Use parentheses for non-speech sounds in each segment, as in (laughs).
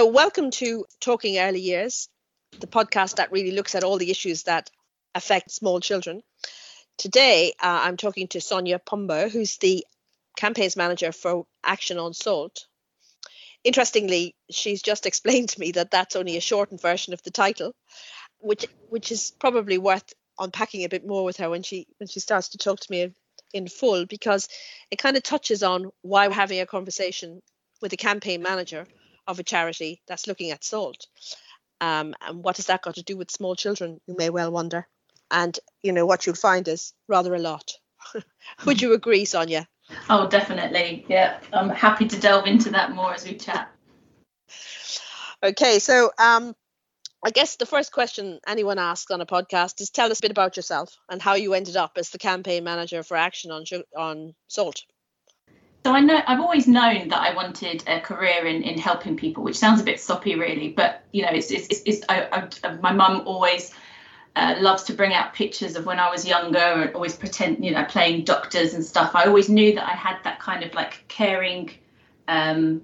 So, welcome to Talking Early Years, the podcast that really looks at all the issues that affect small children. Today, uh, I'm talking to Sonia Pombo, who's the campaigns manager for Action on Salt. Interestingly, she's just (laughs) explained to me that that's only a shortened version of the title, which which is probably worth unpacking a bit more with her when she when she starts to talk to me in full because it kind of touches on why we're having a conversation with a campaign manager of a charity that's looking at salt. Um, and what has that got to do with small children? You may well wonder. And you know what you'll find is rather a lot. (laughs) Would you agree, Sonia? Oh, definitely. Yeah, I'm happy to delve into that more as we chat. Okay, so um, I guess the first question anyone asks on a podcast is tell us a bit about yourself and how you ended up as the campaign manager for Action on on Salt. So I know I've always known that I wanted a career in, in helping people, which sounds a bit soppy, really. But you know, it's it's, it's, it's I, I, my mum always uh, loves to bring out pictures of when I was younger and always pretend, you know, playing doctors and stuff. I always knew that I had that kind of like caring um,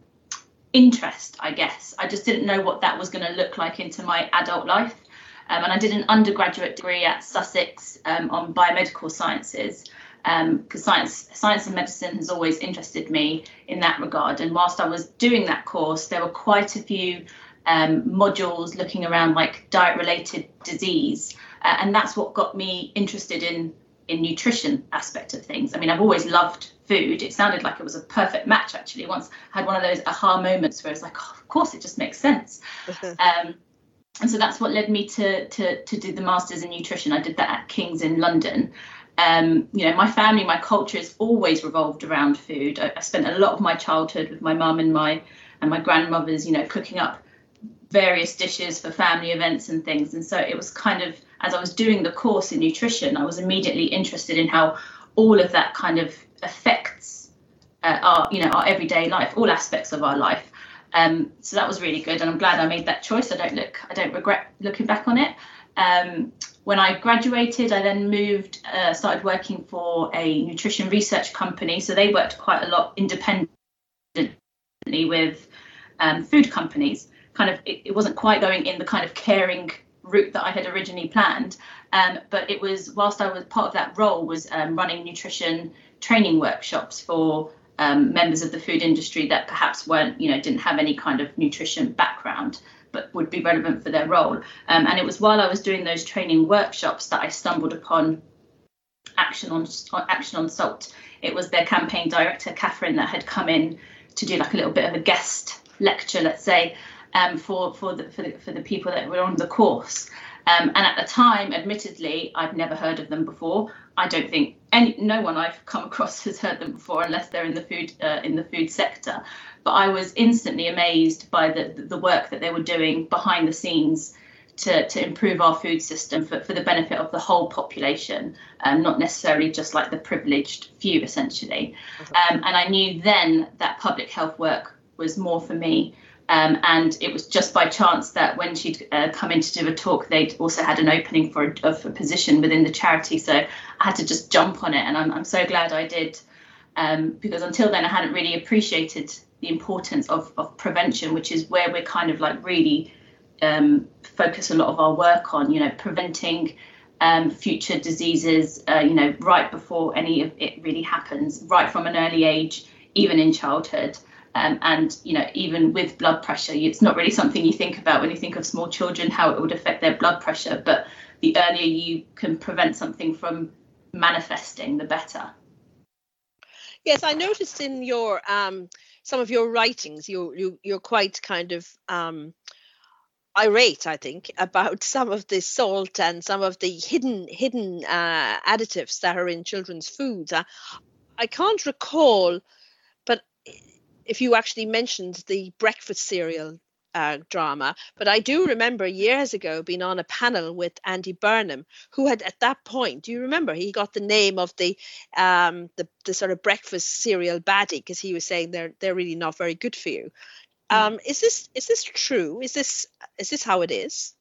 interest, I guess. I just didn't know what that was going to look like into my adult life. Um, and I did an undergraduate degree at Sussex um, on biomedical sciences because um, science, science and medicine has always interested me in that regard. And whilst I was doing that course, there were quite a few um, modules looking around like diet-related disease, uh, and that's what got me interested in in nutrition aspect of things. I mean, I've always loved food. It sounded like it was a perfect match actually. Once I had one of those aha moments where it's like, oh, of course, it just makes sense. (laughs) um, and so that's what led me to, to to do the masters in nutrition. I did that at King's in London, um, you know, my family, my culture has always revolved around food. I, I spent a lot of my childhood with my mum and my and my grandmothers, you know, cooking up various dishes for family events and things. And so it was kind of as I was doing the course in nutrition, I was immediately interested in how all of that kind of affects uh, our, you know, our everyday life, all aspects of our life. Um, so that was really good, and I'm glad I made that choice. I don't look, I don't regret looking back on it. Um, when I graduated, I then moved, uh, started working for a nutrition research company. So they worked quite a lot independently with um, food companies. Kind of, it, it, wasn't quite going in the kind of caring route that I had originally planned. Um, but it was whilst I was part of that role was um, running nutrition training workshops for um, members of the food industry that perhaps weren't, you know, didn't have any kind of nutrition background but would be relevant for their role. Um, and it was while I was doing those training workshops that I stumbled upon Action on Action on Salt. It was their campaign director, Catherine, that had come in to do like a little bit of a guest lecture, let's say, um, for for the, for the for the people that were on the course. Um, and at the time, admittedly, I'd never heard of them before. I don't think any no one I've come across (laughs) has heard them before, unless they're in the food uh, in the food sector but I was instantly amazed by the, the work that they were doing behind the scenes to, to improve our food system for, for the benefit of the whole population, um, not necessarily just like the privileged few, essentially. Um, and I knew then that public health work was more for me. Um, and it was just by chance that when she'd uh, come in to do a talk, they'd also had an opening for a, for a position within the charity. So I had to just jump on it, and I'm, I'm so glad I did. Um, because until then I hadn't really appreciated the importance of, of prevention, which is where we're kind of like really um, focus a lot of our work on, you know, preventing um, future diseases, uh, you know, right before any of it really happens, right from an early age, even in childhood. Um, and you know, even with blood pressure, it's not really something you think about when you think of small children, how it would affect their blood pressure. But the earlier you can prevent something from manifesting, the better. Yes, I noticed in your um, some of your writings, you you you're quite kind of um, irate, I think, (laughs) about some of the salt and some of the hidden hidden uh, additives that are in children's foods. Uh, I can't recall, if you actually mentioned the breakfast cereal uh, drama. But I do remember years ago being on a panel with Andy Burnham, who had at that point, do you remember, he got the name of the um, the, the sort of breakfast cereal baddie because he was saying they're they're really not very good for you. Hmm. Um, is this is this true? Is this is this how it is?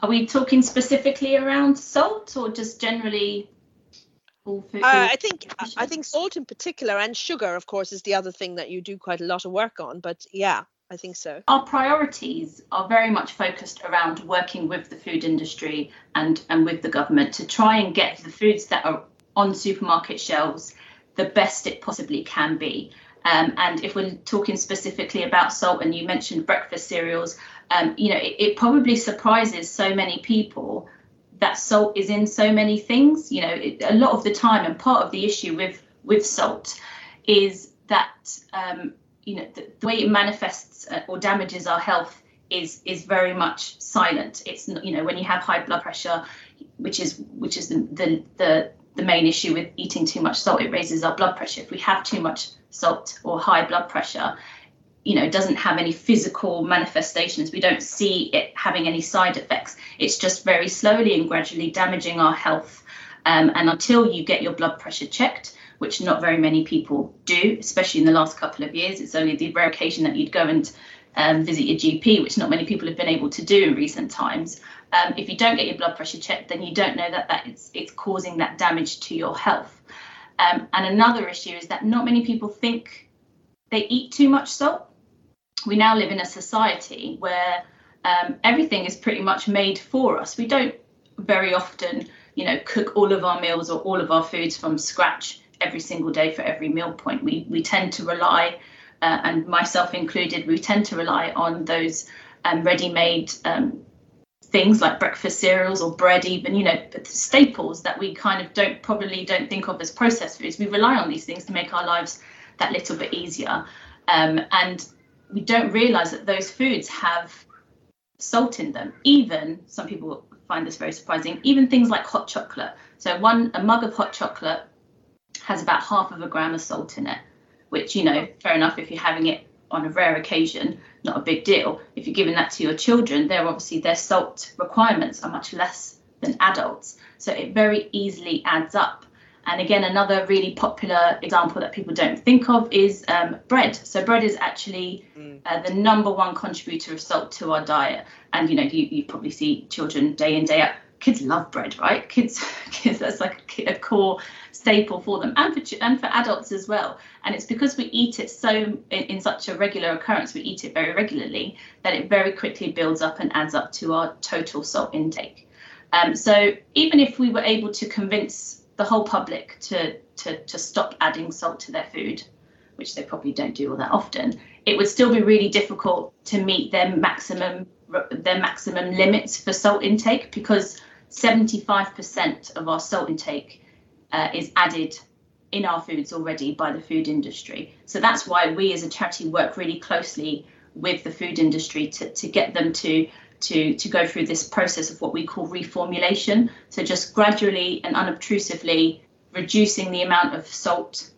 Are we talking specifically around salt or just generally uh, I think I think salt in particular and sugar, of course, is the other thing that you do quite a lot of work on. But yeah, I think so. Our priorities are very much focused around working with the food industry and, and with the government to try and get the foods that are on supermarket shelves the best it possibly can be. Um, and if we're talking specifically about salt, and you mentioned breakfast cereals, um, you know, it, it, probably surprises so many people that salt is in so many things. You know, it, a lot of the time, and part of the issue with with salt is that um, you know the, the, way it manifests uh, or damages our health is is very much silent. It's you know when you have high blood pressure, which is which is the the, the the main issue with eating too much salt. It raises our blood pressure. If we have too much salt or high blood pressure, you know, doesn't have any physical manifestations. We don't see it having any side effects. It's just very slowly and gradually damaging our health. Um, and until you get your blood pressure checked, which not very many people do, especially in the last couple of years, it's only the rare occasion that you'd go and um, visit your GP, which not many people have been able to do in recent times. Um, if you don't get your blood pressure checked, then you don't know that, that it's, it's causing that damage to your health. Um, and another issue is that not many people think they eat too much salt. We now live in a society where um, everything is pretty much made for us. We don't very often, you know, cook all of our meals or all of our foods from scratch every single day for every meal point. We we tend to rely, uh, and myself included, we tend to rely on those um, ready-made um, things like breakfast cereals or bread even you know staples that we kind of don't probably don't think of as processed foods we rely on these things to make our lives that little bit easier um, and we don't realize that those foods have salt in them even some people find this very surprising even things like hot chocolate so one a mug of hot chocolate has about half of a gram of salt in it which you know fair enough if you're having it on a rare occasion, not a big deal. If you're giving that to your children, they're obviously their salt requirements are much less than adults. So it very easily adds up. And again, another really popular example that people don't think of is um, bread. So bread is actually mm. uh, the number one contributor of salt to our diet. And you know, you, you probably see children day in day out. Kids love bread, right? (laughs) Kids, kids that's like a, a core staple for them and for and for adults as well. And it's because we eat it so in, in, such a regular occurrence, we eat it very regularly that it very quickly builds up and adds up to our total salt intake. Um, so even if we were able to convince the whole public to, to to stop adding salt to their food, which they probably don't do all that often, it would still be really difficult to meet their maximum their maximum limits for salt intake because 75% of our salt intake uh, is added in our foods already by the food industry. So that's why we as a charity work really closely with the food industry to, to get them to to to go through this process of what we call reformulation. So just gradually and unobtrusively reducing the amount of salt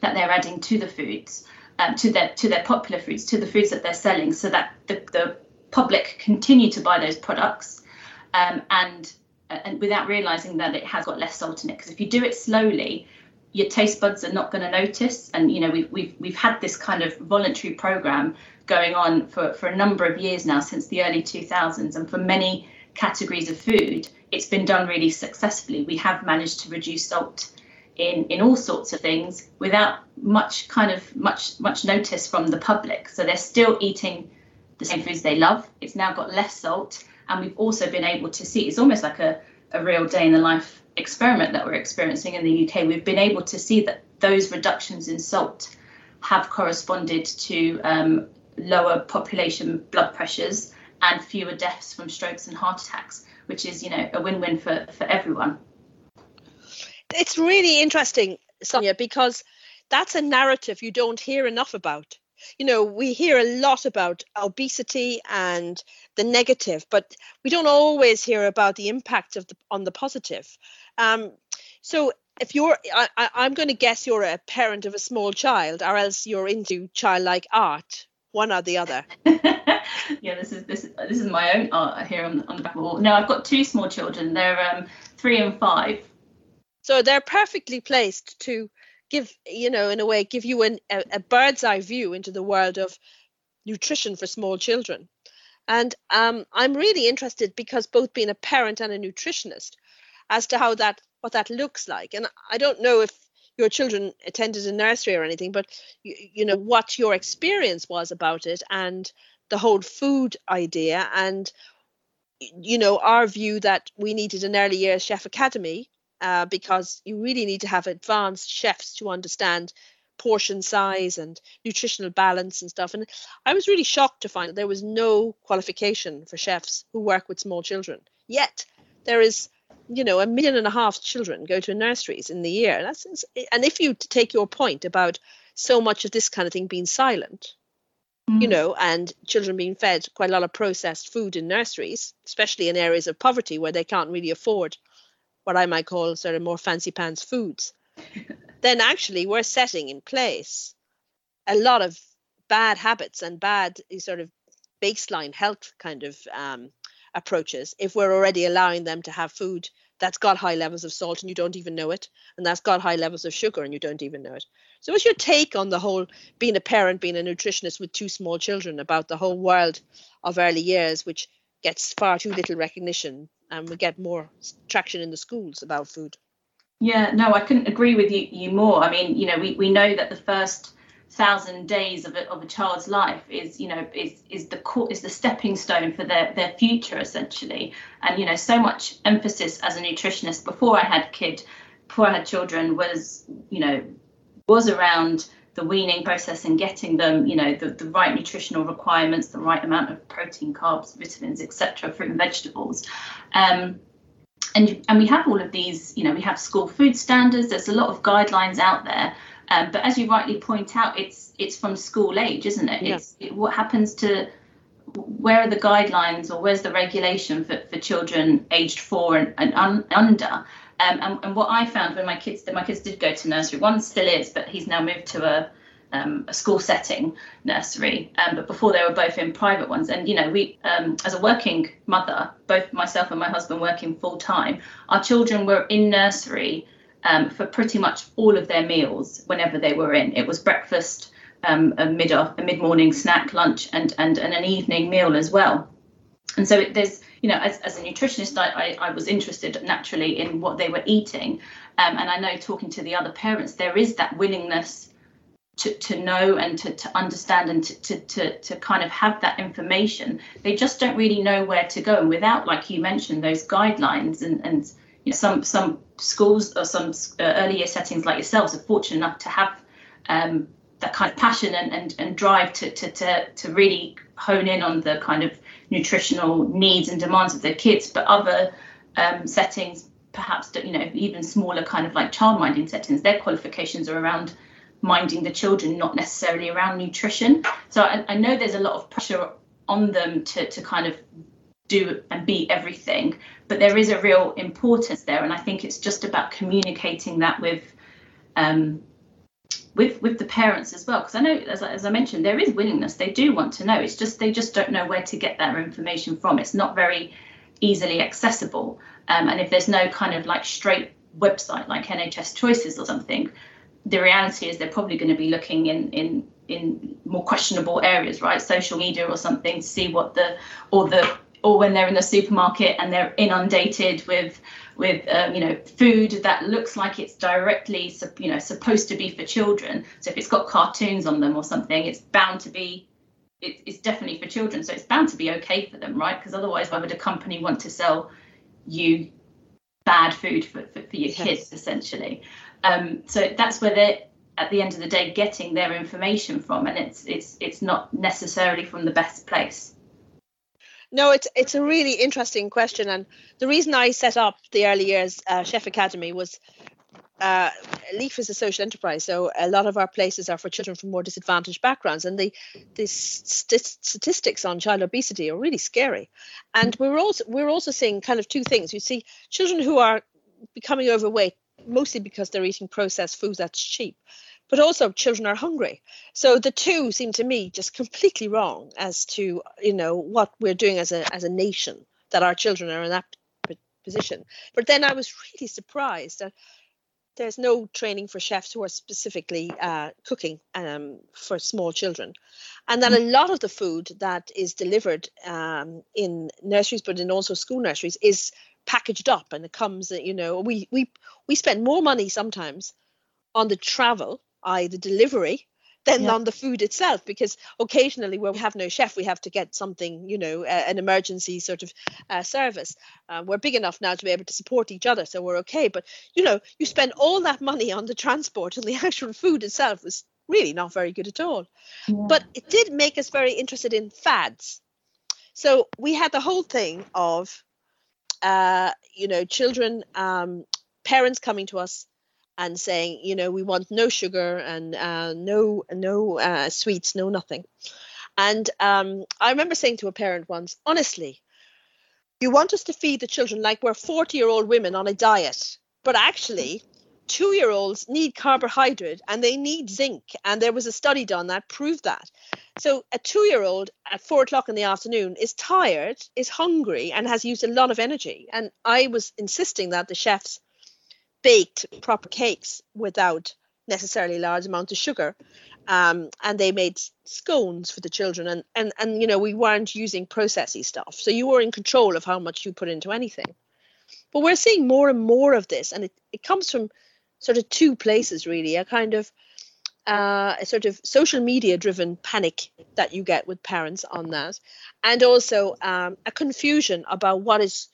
that they're adding to the foods, um, to their to their popular foods, to the foods that they're selling, so that the, the public continue to buy those products um, and and without realizing that it has got less salt in it. Because if you do it slowly, your taste buds are not going to notice. And you know, we've we've we've had this kind of voluntary program going on for for a number of years now, since the early 2000s, and for many categories of food, it's been done really successfully. We have managed to reduce salt in in all sorts of things without much kind of much much notice from the public. So they're still eating the same foods they love. It's now got less salt and we've also been able to see it's almost like a, a real day in the life experiment that we're experiencing in the UK. We've been able to see that those reductions in salt have corresponded to um, lower population blood pressures and fewer deaths from strokes and heart attacks, which is, you know, a win-win for, for everyone. It's really interesting, Sonia, because that's a narrative you don't hear enough about you know we hear a lot about obesity and the negative but we don't always hear about the impact of the on the positive. Um, so if you're I, i'm going to guess you're a parent of a small child or else you're into childlike art one or the other. (laughs) Yeah this is this this is my own art here on, on the back of the wall. No i've got two small children. They're um, three and five. So they're perfectly placed to give you know in a way give you an, a, a bird's eye view into the world of nutrition for small children. And um, i'm really interested because both being a parent and a nutritionist as to how that what that looks like. And i don't know if your children attended a nursery or anything, but you, you know what your experience was about it and the whole food idea and you know our view that we needed an early years chef academy uh, because you really need to have advanced chefs to understand portion size and nutritional balance and stuff. And I was really shocked to find that there was no qualification for chefs who work with small children. Yet there is, you know, a million and a half children go to nurseries in the year. That's and if you take your point about so much of this kind of thing being silent, mm. you know, and children being fed quite a lot of processed food in nurseries, especially in areas of poverty where they can't really afford what I might call sort of more fancy pants foods. (laughs) then actually we're setting in place a lot of bad habits and bad eh, sort of baseline health kind of um, approaches if we're already allowing them to have food that's got high levels of salt and you don't even know it and that's got high levels of sugar and you don't even know it so what's your take on the whole being a parent being a nutritionist with two small children about the whole world of early years which gets far too little recognition and we get more traction in the schools about food yeah, no, I couldn't agree with you, you more. I mean, you know, we, we know that the first thousand days of a, of a child's life is, you know, is is the is the stepping stone for their their future essentially. And you know, so much emphasis as a nutritionist before I had kid, before I had children was, you know, was around the weaning process and getting them, you know, the, the right nutritional requirements, the right amount of protein, carbs, vitamins, etc., fruit and vegetables. Um, and and we have all of these you know we have school food standards there's a lot of guidelines out there um, but as you rightly point out it's it's from school age isn't it yeah. it's it, what happens to where are the guidelines or where's the regulation for, for children aged four and, and un, under um, and, and what i found when my kids that my kids did go to nursery one still is but he's now moved to a um, a school setting nursery, um, but before they were both in private ones. And you know, we um, as a working mother, both myself and my husband working full time, our children were in nursery um, for pretty much all of their meals whenever they were in. It was breakfast, um, a mid a mid morning snack, lunch, and and and an evening meal as well. And so it, there's you know, as, as a nutritionist, I, I, I, was interested naturally in what they were eating. Um, and I know talking to the other parents, there is that willingness to, to know and to, to understand and to, to, to, to kind of have that information. They just don't really know where to go. And without, like you mentioned, those guidelines and, and you know, some some schools or some uh, early year settings like yourselves are fortunate enough to have um, that kind of passion and, and, and drive to, to, to, to really hone in on the kind of nutritional needs and demands of their kids. But other um, settings, perhaps, you know, even smaller kind of like childminding settings, their qualifications are around minding the children, not necessarily around nutrition. So I, I know there's a lot of pressure on them to, to kind of do and be everything, but there is a real importance there, and I think it's just about communicating that with um, with with the parents as well because i know as, as i mentioned there is willingness. They do want to know. It's just they just don't know where to get that information from. It's not very easily accessible. Um, and if there's no kind of like straight website like nhs choices or something the reality is they're probably going to be looking in in in more questionable areas, right? Social media or something to see what the or the or when they're in the supermarket and they're inundated with with um, you know food that looks like it's directly you know supposed to be for children. So if it's got cartoons on them or something, it's bound to be it, it's definitely for children. So it's bound to be okay for them, right? Because otherwise, why would a company want to sell you bad food for, for, for your yes. kids essentially? Um, so that's where they're at the end of the day getting their information from, and it's it's it's not necessarily from the best place. No, it's it's a really interesting question, and the reason I set up the early years uh, chef academy was uh, LEYF is a social enterprise, so a lot of our places are for children from more disadvantaged backgrounds, and the the st- statistics on child obesity are really scary. And we're also we're also seeing kind of two things. You see children who are becoming overweight mostly because they're eating processed foods that's cheap but also children are hungry. So the two seem to me just completely wrong as to you know what we're doing as a as a nation that our children are in that position. But then i was really surprised that there's no training for chefs who are specifically uh, cooking um, for small children. And that a mm. lot of the food that is delivered um, in nurseries but in also school nurseries is packaged up and it comes you know we we we spend more money sometimes on the travel, i.e., the delivery, than yeah. on the food itself because occasionally where we have no chef we have to get something you know uh, an emergency sort of uh, service uh, we're big enough now to be able to support each other so we're okay but you know you spend all that money on the transport and the (laughs) actual food itself was really not very good at all yeah. but it did make us very interested in fads so we had the whole thing of uh, you know children um, parents coming to us and saying, you know, we want no sugar and uh, no no uh, sweets, no nothing. And um, I remember saying to a parent once, honestly, you want us to feed the children like we're 40 year old women on a diet, but actually, two year olds need carbohydrate and they need zinc. And there was a study done that proved that. So, a two year old at four o'clock in the afternoon is tired, is hungry, and has used a lot of energy. And I was insisting that the chefs baked proper cakes without necessarily large amounts of sugar. Um, and they made scones for the children. And, and and you know we weren't using processy stuff. So you were in control of how much you put into anything. But we're seeing more and more of this. And it, it comes from sort of two places really. A kind of uh, a sort of social media driven panic that you get with parents on that. And also um, a confusion about what is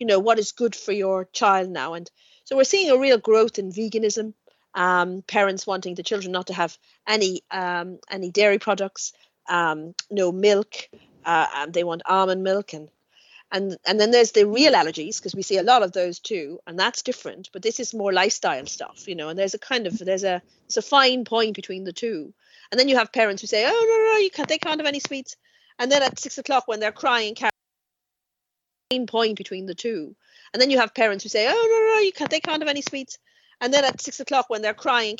you know what is good for your child now. And so we're seeing a real growth in veganism. Um, parents wanting the children not to have any um, any dairy products, um, no milk. Uh, and they want almond milk and and and then there's the real allergies because we see a lot of those too, and that's different. But this is more lifestyle stuff, you know. And there's a kind of there's a there's a fine point between the two. And then you have parents who say, "Oh no, no, no you can't. They can't have any sweets." And then at six o'clock when they're crying, fine point between the two. And then you have parents who say, "Oh no, no, you can't. They can't have any sweets." And then at six o'clock, when they're crying,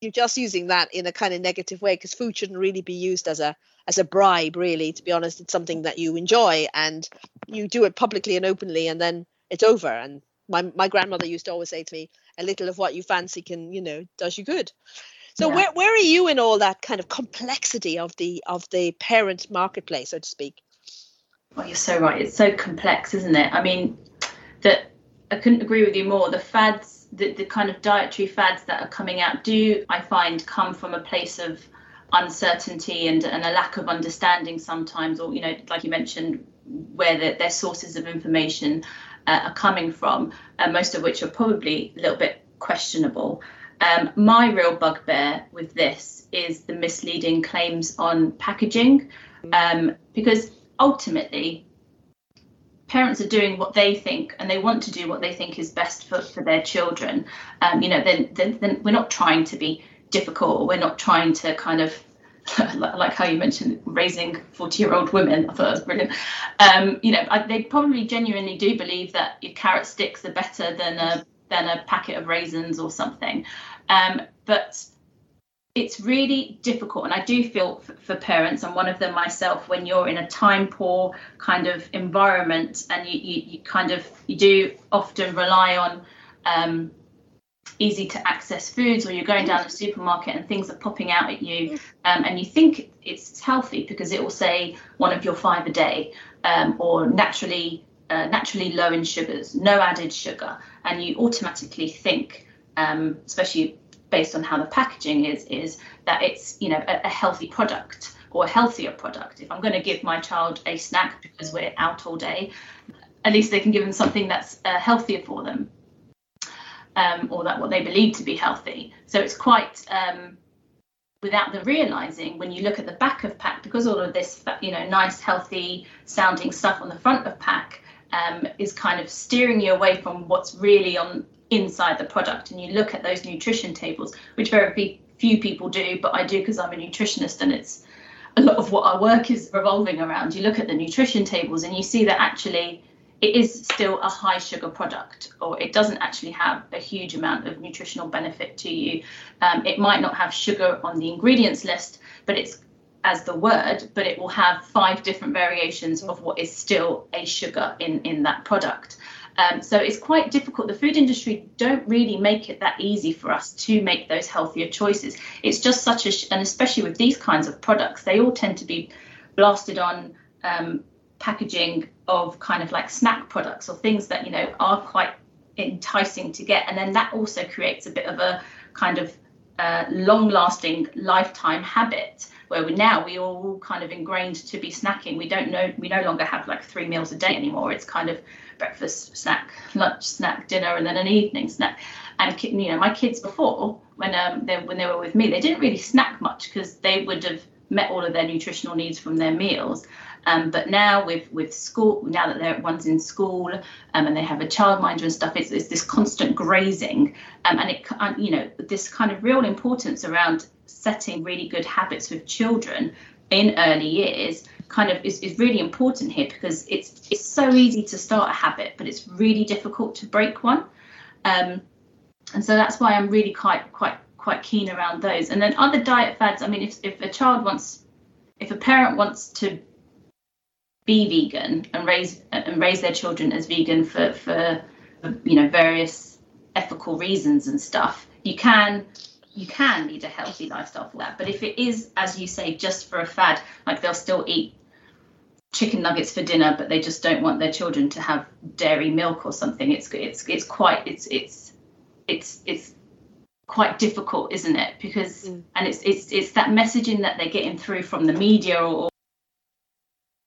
you're just using that in a kind of negative way because food shouldn't really be used as a as a bribe. Really, to be honest, it's something that you enjoy and you do it publicly and openly, and then it's over. And my my grandmother used to always say to me, "A little of what you fancy can, you know, does you good." So yeah. where where are you in all that kind of complexity of the of the parent marketplace, so to speak? Well, you're so right. It's so complex, isn't it? I mean, that I couldn't agree with you more. The fads, the, the kind of dietary fads that are coming out, do I find come from a place of uncertainty and, and a lack of understanding sometimes, or you know, like you mentioned, where the, their sources of information uh, are coming from, uh, most of which are probably a little bit questionable. Um, my real bugbear with this is the misleading claims on packaging, um, because ultimately parents are doing what they think and they want to do what they think is best for, for their children. Um, you know then, then, then we're not trying to be difficult. We're not trying to kind of (laughs) like how you mentioned raising 40 year old women. I thought that was brilliant. Um, you know I, they probably genuinely do believe that your carrot sticks are better than a than a packet of raisins or something. Um, but it's really difficult and i do feel for, for parents and one of them myself when you're in a time poor kind of environment and you, you, you kind of you do often rely on um, easy to access foods or you're going down the supermarket and things are popping out at you um, and you think it's healthy because it will say one of your five a day um, or naturally uh, naturally low in sugars no added sugar and you automatically think um, especially based on how the packaging is is that it's you know a, a healthy product or a healthier product. If i'm going to give my child a snack because we're out all day at least they can give them something that's uh, healthier for them um, or that what they believe to be healthy. So it's quite um, without them realizing when you look at the back of pack because all of this you know nice healthy sounding stuff on the front of pack um, is kind of steering you away from what's really on inside the product and you look at those nutrition tables, which very few people do, but I do because I'm a nutritionist and it's a lot of what our work is revolving around. You look at the nutrition tables and you see that actually it is still a high sugar product or it doesn't actually have a huge amount of nutritional benefit to you. Um, it might not have sugar on the ingredients list, but it's as the word, but it will have five different variations of what is still a sugar in, in that product. Um, so it's quite difficult. The food industry don't really make it that easy for us to make those healthier choices. It's just such a, sh- and especially with these kinds of products, they all tend to be blasted on um, packaging of kind of like snack products or things that you know are quite enticing to get and then that also creates a bit of a kind of uh, long lasting lifetime habit where we now we all kind of ingrained to be snacking. We don't know we no longer have like three meals a day anymore. It's kind of breakfast snack lunch snack dinner and then an evening snack. And you know my kids before when um they, when they were with me they didn't really snack much because they would have met all of their nutritional needs from their meals um, but now with with school, now that they're one's in school um, and they have a childminder and stuff, it's, it's this constant grazing, um, and it you know this kind of real importance around setting really good habits with children in early years kind of is, is really important here because it's it's so easy to start a habit but it's really difficult to break one. Um, and so that's why i'm really quite quite quite keen around those. And then other diet fads i mean if, if a child wants if a parent wants to be vegan and raise and raise their children as vegan for for you know various ethical reasons and stuff you can you can lead a healthy lifestyle for that but if it is as you say just for a fad like they'll still eat chicken nuggets for dinner but they just don't want their children to have dairy milk or something it's it's it's quite it's it's it's it's quite difficult isn't it because mm. and it's it's it's that messaging that they're getting through from the media or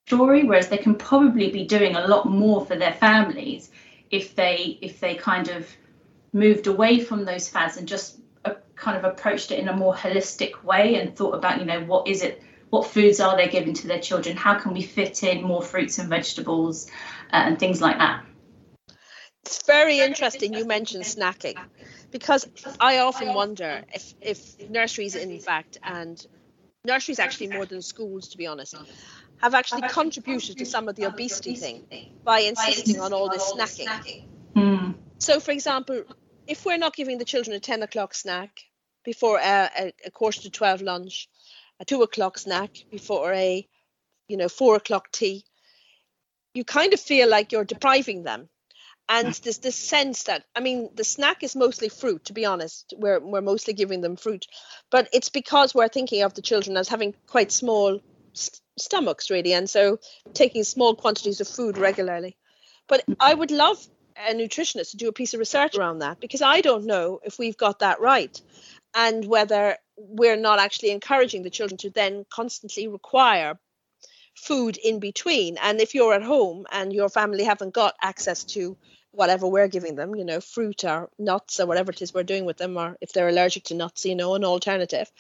story whereas they can probably be doing a lot more for their families if they if they kind of moved away from those fads and just uh, kind of approached it in a more holistic way and thought about you know what is it what foods are they giving to their children? How can we fit in more fruits and vegetables uh, and things like that? It's very interesting you mentioned snacking because i often wonder if if nurseries in fact and nurseries actually more than schools to be honest have actually contributed to some of the obesity thing by insisting on all this snacking. Mm. So, for example, if we're not giving the children a 10 o'clock snack before a, a, a quarter to 12 lunch, a 2 o'clock snack before a, you know, 4 o'clock tea, you kind of feel like you're depriving them. And (laughs) there's this sense that, I mean, the snack is mostly fruit, to be honest. We're, we're mostly giving them fruit. But it's because we're thinking of the children as having quite small stomachs really and so taking small quantities of food regularly. But i would love a nutritionist to do a piece of research around that because i don't know if we've got that right and whether we're not actually encouraging the children to then constantly require food in between. And if you're at home and your family haven't got access to whatever we're giving them, you know, fruit or nuts or whatever it is we're doing with them, or if they're allergic to nuts, you know, an alternative,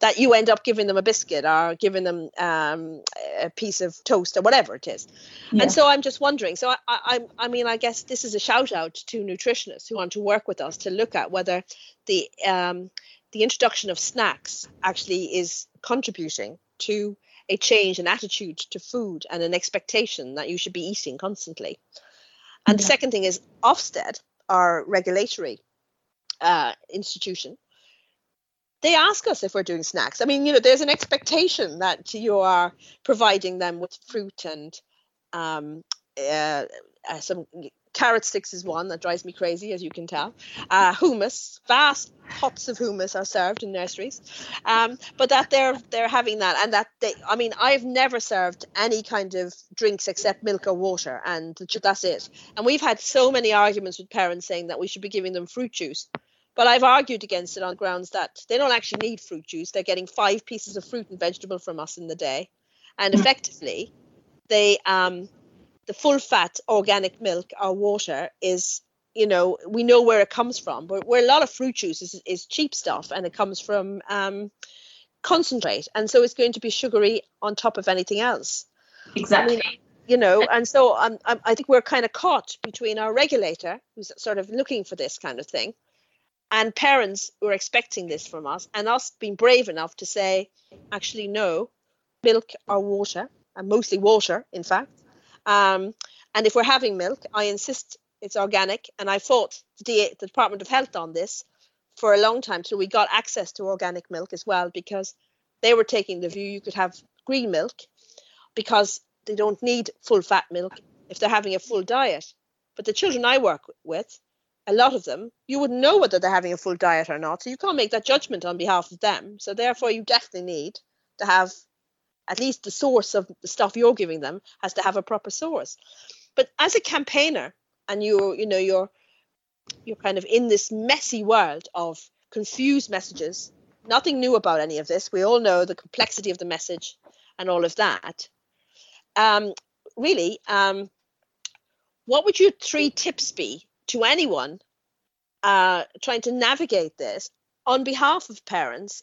that you end up giving them a biscuit or giving them um, a piece of toast or whatever it is. Yeah. And so I'm just wondering. So I, I, I mean, I guess this is a shout out to nutritionists who want to work with us to look at whether the um, the introduction of snacks actually is contributing to a change in attitude to food and an expectation that you should be eating constantly. And yeah. the second thing is Ofsted, our regulatory uh, institution, they ask us if we're doing snacks. I mean, you know, there's an expectation that you are providing them with fruit and um, uh, uh, some carrot sticks is one that drives me crazy, as you can tell. Uh, hummus, vast pots of hummus are served in nurseries, um, but that they're they're having that, and that they. I mean, I've never served any kind of drinks except milk or water, and that's it. And we've had so many arguments with parents saying that we should be giving them fruit juice. But I've argued against it on grounds that they don't actually need fruit juice. They're getting five pieces of fruit and vegetable from us in the day, and effectively, they um, the full fat organic milk or water is you know we know where it comes from but where a lot of fruit juice is, is cheap stuff and it comes from um, concentrate. And so it's going to be sugary on top of anything else. Exactly I mean, you know and so um, i think we're kind of caught between our regulator who's sort of looking for this kind of thing and parents who are expecting this from us and us being brave enough to say actually no. Milk or water and mostly water in fact um, and if we're having milk, I insist it's organic. And I fought the, the Department of Health on this for a long time till we got access to organic milk as well, because they were taking the view you could have green milk because they don't need full fat milk if they're having a full diet. But the children I work with, a lot of them, you wouldn't know whether they're having a full diet or not. So you can't make that judgment on behalf of them. So therefore, you definitely need to have at least the source of the stuff you're giving them has to have a proper source. But as a campaigner, and you you know you're you're kind of in this messy world of confused messages. Nothing new about any of this. We all know the complexity of the message and all of that. Um, really, um, what would your three tips be to anyone uh, trying to navigate this on behalf of parents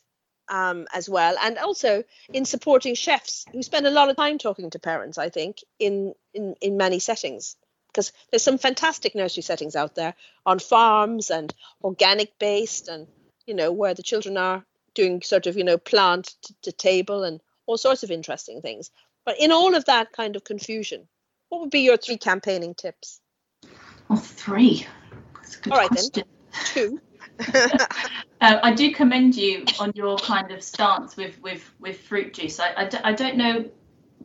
um, as well, and also in supporting chefs who spend a lot of time talking to parents? I think in in in many settings. Because there's some fantastic nursery settings out there on farms and organic based and you know where the children are doing sort of you know plant to, to table and all sorts of interesting things. But in all of that kind of confusion what would be your three campaigning tips? Oh three. All right question. then two (laughs) uh, I do commend you on your kind of stance with with with fruit juice. I, I, I don't know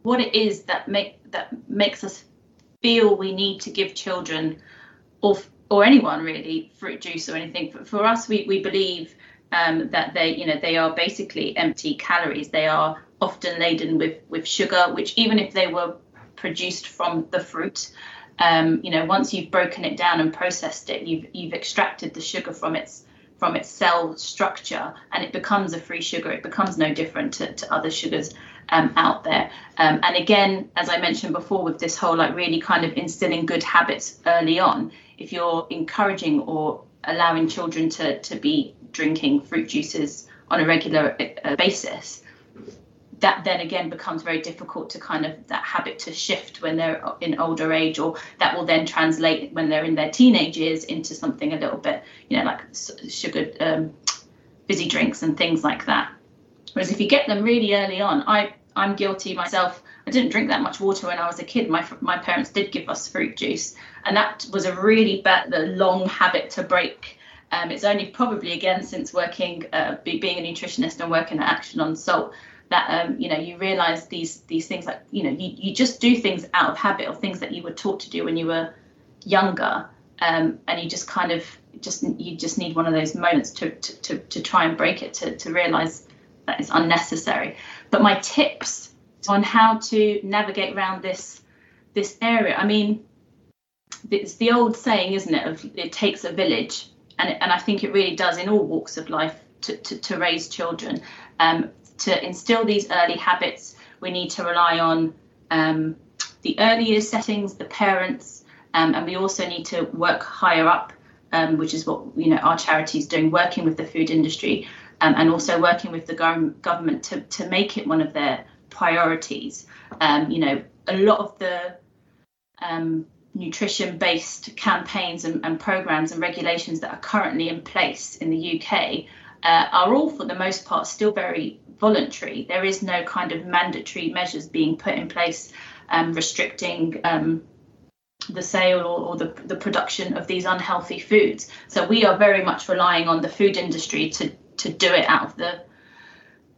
what it is that make that makes us feel we need to give children or or anyone really fruit juice or anything. For, for us, we, we believe um, that they you know they are basically empty calories. They are often laden with with sugar, which even if they were produced from the fruit, um, you know once you've broken it down and processed it, you've you've extracted the sugar from its from its cell structure and it becomes a free sugar. It becomes no different to, to other sugars um, out there. Um, and again, as I mentioned before, with this whole like really kind of instilling good habits early on, if you're encouraging or allowing children to, to be drinking fruit juices on a regular uh, basis, that then again becomes very difficult to kind of that habit to shift when they're in older age or that will then translate when they're in their teenage years into something a little bit you know like sugar um, fizzy drinks and things like that whereas if you get them really early on i I'm guilty myself. I didn't drink that much water when I was a kid. My my parents did give us fruit juice, and that was a really bad, the long habit to break. Um, it's only probably again since working, uh, be, being a nutritionist and working at Action on Salt, that um, you know you realise these these things like you know you, you just do things out of habit or things that you were taught to do when you were younger, um, and you just kind of just you just need one of those moments to to, to, to try and break it to to realise that it's unnecessary. But my tips on how to navigate around this this area, I mean, it's the old saying, isn't it? Of it takes a village, and and I think it really does in all walks of life to to, to raise children. Um, to instill these early habits, we need to rely on um, the earlier settings, the parents, um, and we also need to work higher up, um, which is what you know our charity is doing, working with the food industry um, and also working with the government to, to make it one of their priorities. Um, you know, a lot of the um, nutrition based campaigns and, and, programs and regulations that are currently in place in the UK uh, are all, for the most part, still very voluntary. There is no kind of mandatory measures being put in place um, restricting um, the sale or, or, the, the production of these unhealthy foods. So we are very much relying on the food industry to to do it out of the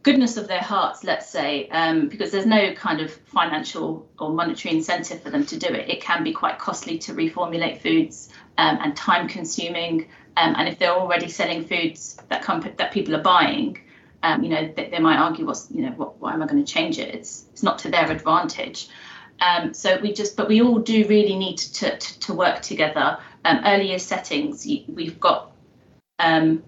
goodness of their hearts, let's say, um, because there's no kind of financial or monetary incentive for them to do it. It can be quite costly to reformulate foods um, and time consuming. Um, and if they're already selling foods that that people are buying, um, you know, they, they, might argue, what's, you know, what, why am I going to change it? It's, it's not to their advantage. Um, so we just, but we all do really need to, to, to work together. Um, earlier settings, we've got um,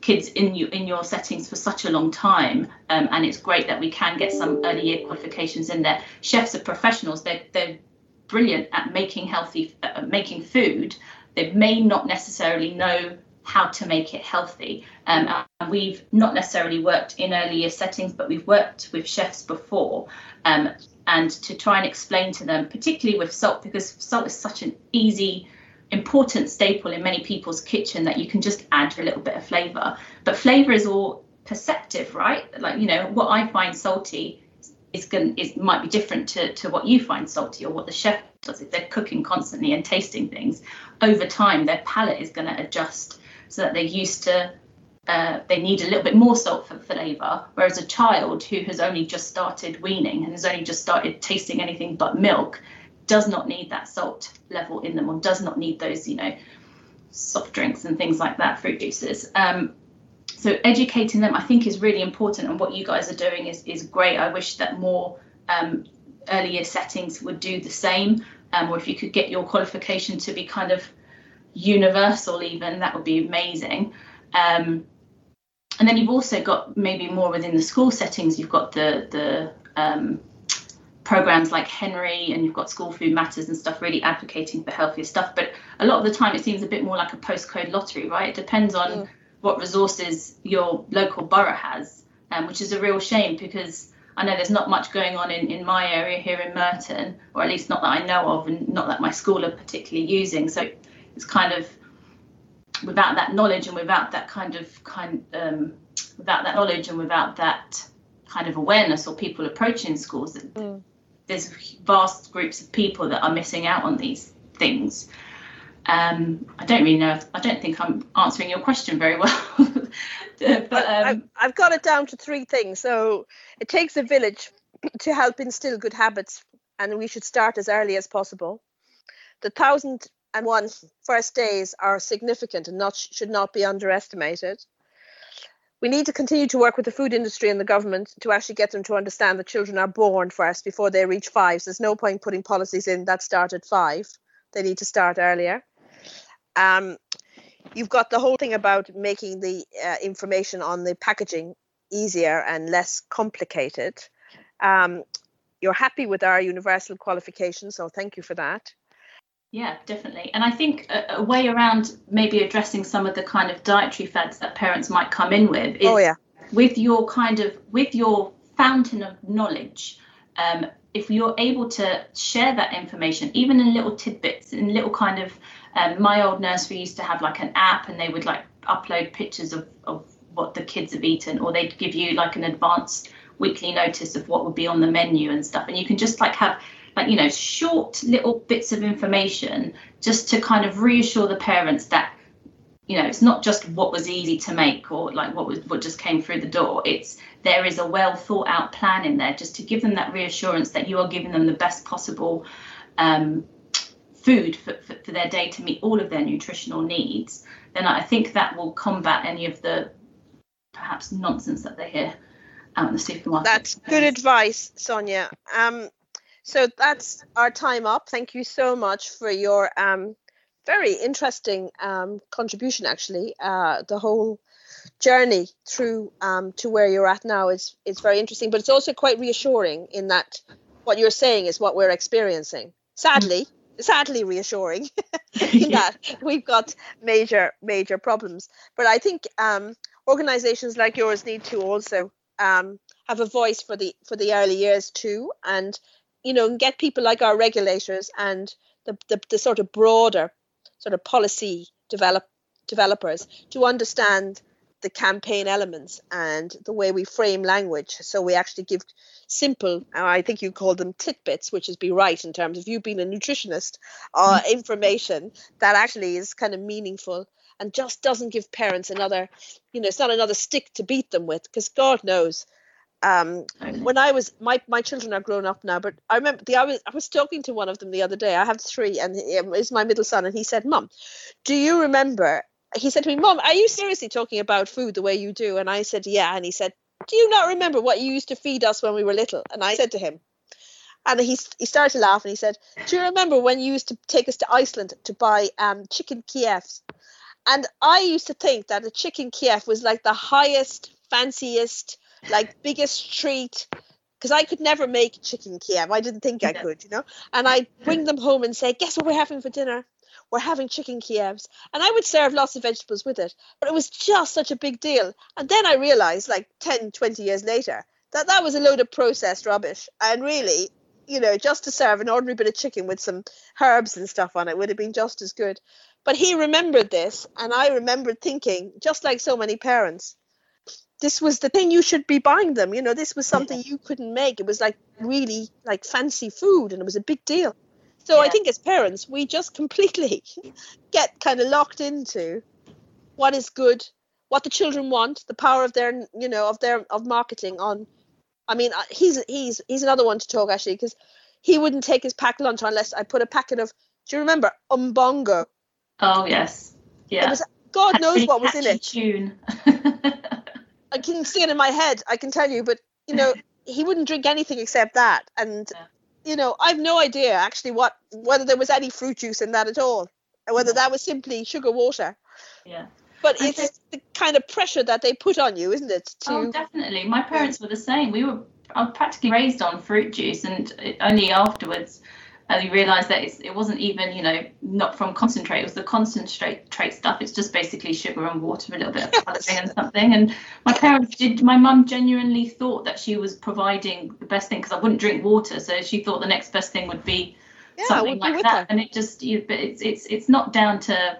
kids in you in your settings for such a long time um, and it's great that we can get some early year qualifications in there chefs are professionals they're, they're brilliant at making healthy uh, making food they may not necessarily know how to make it healthy um, and we've not necessarily worked in earlier settings but we've worked with chefs before um, and to try and explain to them particularly with salt because salt is such an easy important staple in many people's kitchen that you can just add a little bit of flavor. But flavor is all perceptive, right? Like you know, what I find salty is going is might be different to to what you find salty or what the chef does. If they're cooking constantly and tasting things, over time their palate is going to adjust so that they're used to. Uh, they need a little bit more salt for flavour, whereas a child who has only just started weaning and has only just started tasting anything but milk does not need that salt level in them or does not need those, you know, soft drinks and things like that, fruit juices. Um, so educating them, I think, is really important, and what you guys are doing is is great. I wish that more um, earlier settings would do the same, um, or if you could get your qualification to be kind of universal even that would be amazing um, and then you've also got maybe more within the school settings you've got the the um, programs like HENRY and you've got school food matters and stuff really advocating for healthier stuff but a lot of the time it seems a bit more like a postcode lottery right it depends on mm. what resources your local borough has um, which is a real shame because I know there's not much going on in, in my area here in Merton, or at least not that I know of, and not that my school are particularly using. So it's kind of without that knowledge and without that kind of kind um, without that knowledge and without that kind of awareness or people approaching schools, mm. there's vast groups of people that are missing out on these things. Um, I don't really know. If, I don't think I'm answering your question very well. (laughs) but um, I've, I've got it down to three things. So it takes a village to help instill good habits, and we should start as early as possible. The thousand and one first days are significant and not should not be underestimated. We need to continue to work with the food industry and the government to actually get them to understand that children are born first before they reach five. So there's no point putting policies in that start at five. They need to start earlier. Um, you've got the whole thing about making the uh, information on the packaging easier and less complicated. Um, you're happy with our universal qualification, so thank you for that. Yeah, definitely. And I think a, a, way around maybe addressing some of the kind of dietary fads that parents might come in with is oh, yeah. with your kind of with your fountain of knowledge. Um, if you're able to share that information, even in little tidbits, in little kind of um, my old nursery used to have like an app and they would like upload pictures of, of what the kids have eaten or they'd give you like an advanced weekly notice of what would be on the menu and stuff and you can just like have like you know short little bits of information just to kind of reassure the parents that you know it's not just what was easy to make or like what was what just came through the door it's there is a well thought out plan in there just to give them that reassurance that you are giving them the best possible um, food for, for, for, their day to meet all of their nutritional needs, then I think that will combat any of the perhaps nonsense that they hear out in the supermarket. That's good advice, Sonia. Um, so that's our time up. Thank you so much for your um, very interesting um, contribution, actually. Uh, the whole journey through um, to where you're at now is, is very interesting, but it's also quite reassuring in that what you're saying is what we're experiencing. Sadly, sadly reassuring (laughs) (laughs) in that we've got major major problems but i think um, organizations like yours need to also um, have a voice for the for the early years too and you know and get people like our regulators and the, the, the sort of broader sort of policy develop developers to understand the campaign elements and the way we frame language. So we actually give simple, I think you call them tidbits, which is be right in terms of you being a nutritionist, uh, mm. information that actually is kind of meaningful and just doesn't give parents another, you know, it's not another stick to beat them with because God knows. Um, when I was my my children are grown up now, but I remember the I was I was talking to one of them the other day. I have three, and he, um, is my middle son, and he said, "Mom, do you remember he said to me, Mom, are you seriously talking about food the way you do? And I said, Yeah. And he said, Do you not remember what you used to feed us when we were little? And I said to him, and he, he started to laugh and he said, Do you remember when you used to take us to Iceland to buy um, chicken Kievs? And I used to think that a chicken Kiev was like the highest, fanciest, like biggest treat because I could never make chicken Kiev. I didn't think I could, you know. And I'd bring them home and say, Guess what we're having for dinner? we're having chicken Kievs. And I would serve lots of vegetables with it. But it was just such a big deal. And then I realized, like 10, 20 years later, that that was a load of processed rubbish. And really, you know, just to serve an ordinary bit of chicken with some herbs and stuff on it would have been just as good. But he remembered this, and I remembered thinking, just like so many parents, this was the thing you should be buying them. You know, this was something you couldn't make. It was like really like fancy food, and it was a big deal. So yeah. I think as parents, we just (laughs) completely get kind of locked into what is good, what the children want, the power of their, you know, of their of marketing on. I mean, uh, he's he's he's another one to talk actually because he wouldn't take his packed lunch unless I put a packet of. Do you remember umbongo? Oh yes, yeah. Was, God knows what was in it. Tune. (laughs) I can see it in my head. I can tell you, but you know, (laughs) he wouldn't drink anything except that, and. Yeah you know, I've no idea actually what whether there was any fruit juice in that at all. whether that was simply sugar water. Yeah. But it's the kind of pressure that they put on you, isn't it? To... Oh, definitely. My parents were the same. We were I was practically raised on fruit juice, and only afterwards and you realise that it wasn't even, you know, not from concentrate. It was the concentrate trait stuff. It's just basically sugar and water, a little bit of colouring and something. And my parents did. My mum genuinely thought that she was providing the best thing because I wouldn't drink water, so she thought the next best thing would be yeah, something like that. And it just, you, but it's it's it's not down to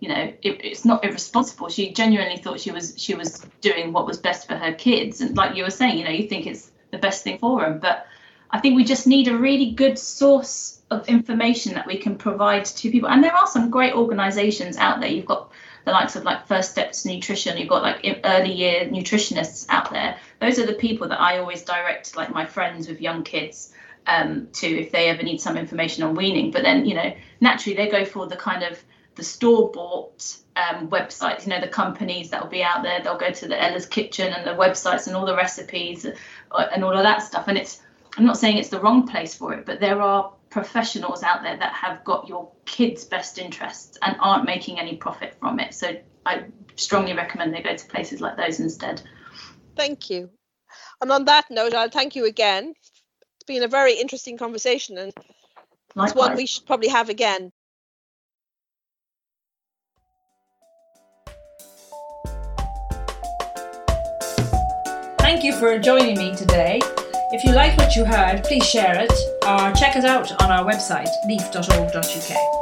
you know it, it's not irresponsible she genuinely thought she was she was doing what was best for her kids and like you were saying you know you think it's the best thing for them but I think we just need a really good source of information that we can provide to people. And there are some great organizations out there. You've got the likes of like First Steps Nutrition, you've got like early year nutritionists out there. Those are the people that I always direct like my friends with young kids um, to if they ever need some information on weaning. But then, you know, naturally they go for the kind of the store bought um, websites, you know, the companies that will be out there. They'll go to the Ella's Kitchen and the websites and all the recipes uh, and all of that stuff. And it's I'm not saying it's the wrong place for it, but there are professionals out there that have got your kids' best interests and aren't making any profit from it. So I strongly recommend they go to places like those instead. Thank you. And on that note, I'll thank you again. It's been a very interesting conversation and Likewise. it's one we should probably have again. Thank you for joining me today. If you like what you heard, please share it or check us out on our website, leyf.org.uk.